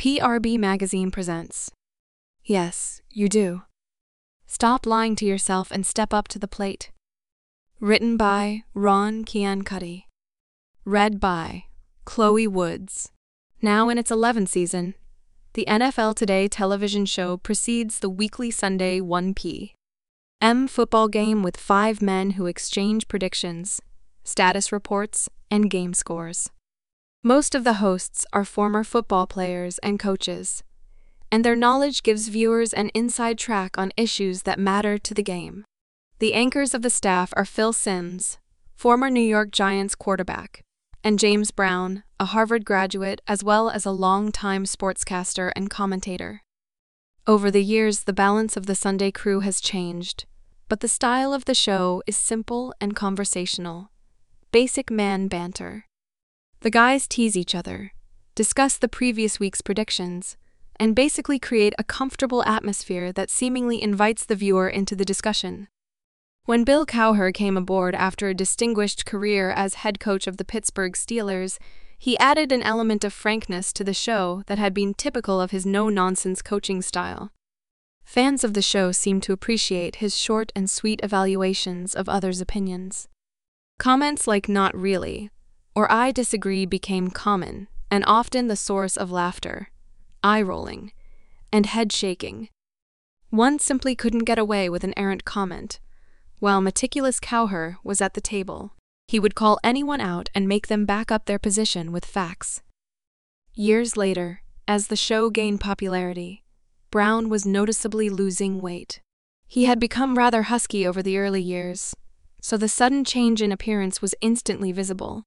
PRB Magazine presents. Yes, you do. Stop lying to yourself and step up to the plate. Written by Ron Ciancutti. Read by Chloe Woods. Now in its 11th season, the NFL Today television show precedes the weekly Sunday 1p. M football game with five men who exchange predictions, status reports, and game scores. Most of the hosts are former football players and coaches, and their knowledge gives viewers an inside track on issues that matter to the game. The anchors of the staff are Phil Simms, former New York Giants quarterback, and James Brown, a Harvard graduate as well as a long-time sportscaster and commentator. Over the years, the balance of the Sunday crew has changed, but the style of the show is simple and conversational. Basic man banter. The guys tease each other, discuss the previous week's predictions, and basically create a comfortable atmosphere that seemingly invites the viewer into the discussion. When Bill Cowher came aboard after a distinguished career as head coach of the Pittsburgh Steelers, he added an element of frankness to the show that had been typical of his no nonsense coaching style. Fans of the show seemed to appreciate his short and sweet evaluations of others' opinions. Comments like not really or I disagree became common and often the source of laughter, eye rolling, and head shaking. One simply couldn't get away with an errant comment. While meticulous Cowher was at the table, he would call anyone out and make them back up their position with facts. Years later, as the show gained popularity, Brown was noticeably losing weight. He had become rather husky over the early years, so the sudden change in appearance was instantly visible.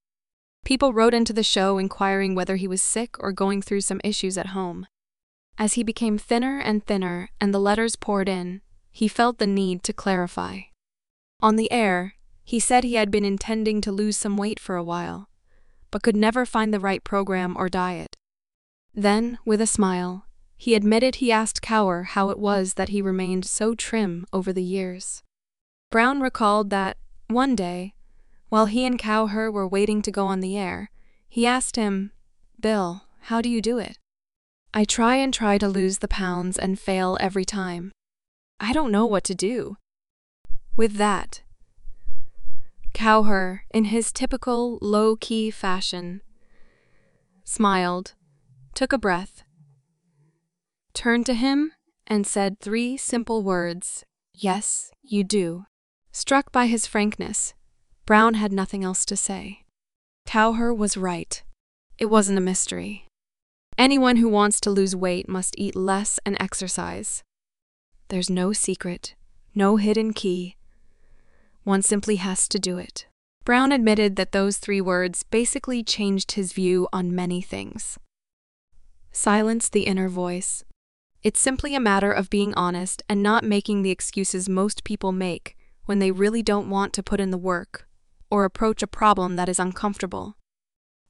People wrote into the show inquiring whether he was sick or going through some issues at home. As he became thinner and thinner and the letters poured in, he felt the need to clarify. On the air, he said he had been intending to lose some weight for a while, but could never find the right program or diet. Then, with a smile, he admitted he asked Cowher how it was that he remained so trim over the years. Brown recalled that, one day, while he and Cowher were waiting to go on the air, he asked him, Bill, how do you do it? I try and try to lose the pounds and fail every time. I don't know what to do. With that, Cowher, in his typical low key fashion, smiled, took a breath, turned to him, and said three simple words Yes, you do. Struck by his frankness, Brown had nothing else to say. Cowher was right. It wasn't a mystery. Anyone who wants to lose weight must eat less and exercise. There's no secret, no hidden key. One simply has to do it. Brown admitted that those three words basically changed his view on many things. Silence the inner voice. It's simply a matter of being honest and not making the excuses most people make when they really don't want to put in the work or approach a problem that is uncomfortable.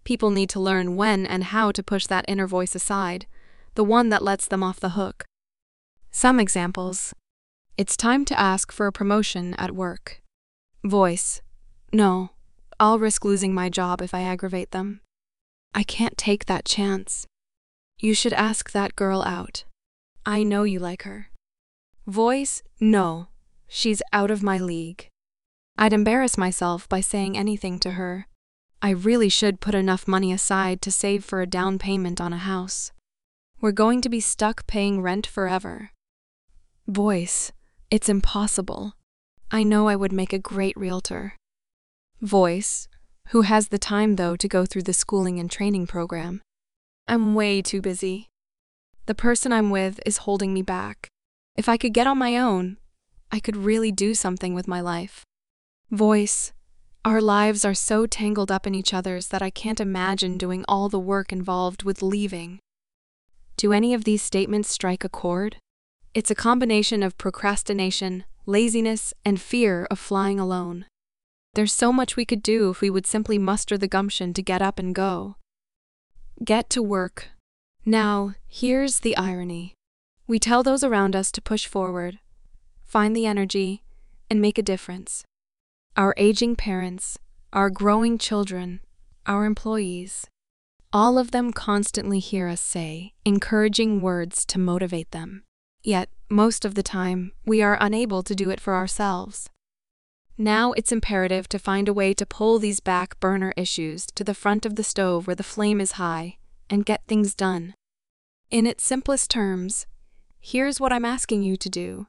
People need to learn when and how to push that inner voice aside, the one that lets them off the hook. Some examples It's time to ask for a promotion at work. Voice No, I'll risk losing my job if I aggravate them. I can't take that chance. You should ask that girl out. I know you like her. Voice No, she's out of my league. I'd embarrass myself by saying anything to her. I really should put enough money aside to save for a down payment on a house. We're going to be stuck paying rent forever. Voice, it's impossible. I know I would make a great realtor. Voice, who has the time though to go through the schooling and training program. I'm way too busy. The person I'm with is holding me back. If I could get on my own, I could really do something with my life. Voice. Our lives are so tangled up in each other's that I can't imagine doing all the work involved with leaving. Do any of these statements strike a chord? It's a combination of procrastination, laziness, and fear of flying alone. There's so much we could do if we would simply muster the gumption to get up and go. Get to work. Now, here's the irony. We tell those around us to push forward, find the energy, and make a difference our aging parents, our growing children, our employees. All of them constantly hear us say encouraging words to motivate them. Yet, most of the time, we are unable to do it for ourselves. Now it's imperative to find a way to pull these back burner issues to the front of the stove where the flame is high and get things done. In its simplest terms, here's what I'm asking you to do.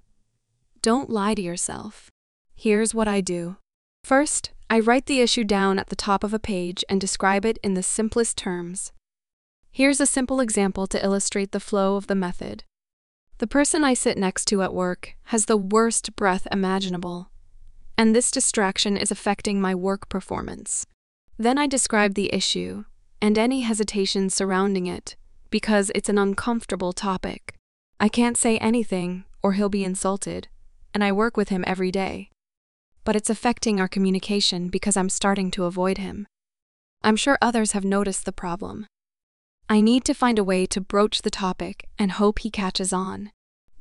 Don't lie to yourself. Here's what I do. First, I write the issue down at the top of a page and describe it in the simplest terms. Here's a simple example to illustrate the flow of the method. The person I sit next to at work has the worst breath imaginable and this distraction is affecting my work performance. Then I describe the issue and any hesitation surrounding it because it's an uncomfortable topic. I can't say anything or he'll be insulted, and I work with him every day. But it's affecting our communication because I'm starting to avoid him. I'm sure others have noticed the problem. I need to find a way to broach the topic and hope he catches on.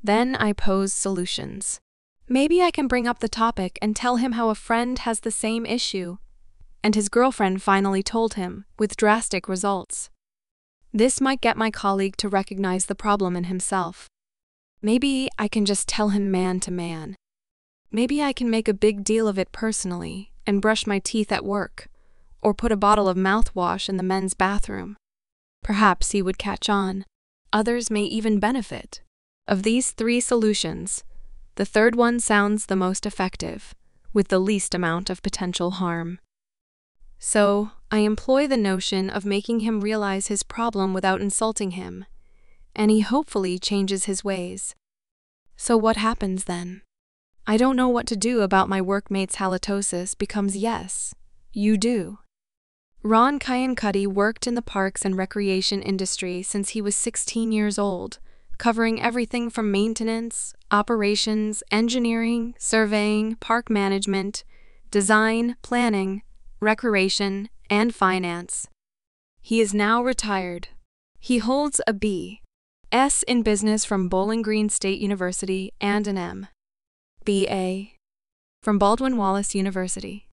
Then I pose solutions. Maybe I can bring up the topic and tell him how a friend has the same issue, and his girlfriend finally told him, with drastic results. This might get my colleague to recognize the problem in himself. Maybe I can just tell him man to man. Maybe I can make a big deal of it personally and brush my teeth at work, or put a bottle of mouthwash in the men's bathroom. Perhaps he would catch on. Others may even benefit. Of these three solutions, the third one sounds the most effective, with the least amount of potential harm. So, I employ the notion of making him realize his problem without insulting him, and he hopefully changes his ways. So, what happens then? I don't know what to do about my workmate's halitosis becomes yes, you do. Ron Ciancutti worked in the parks and recreation industry since he was 16 years old covering everything from maintenance, operations, engineering, surveying, park management, design, planning, recreation, and finance. He is now retired. He holds a B. S in business from Bowling Green State University and an M. B.A. from Baldwin Wallace University.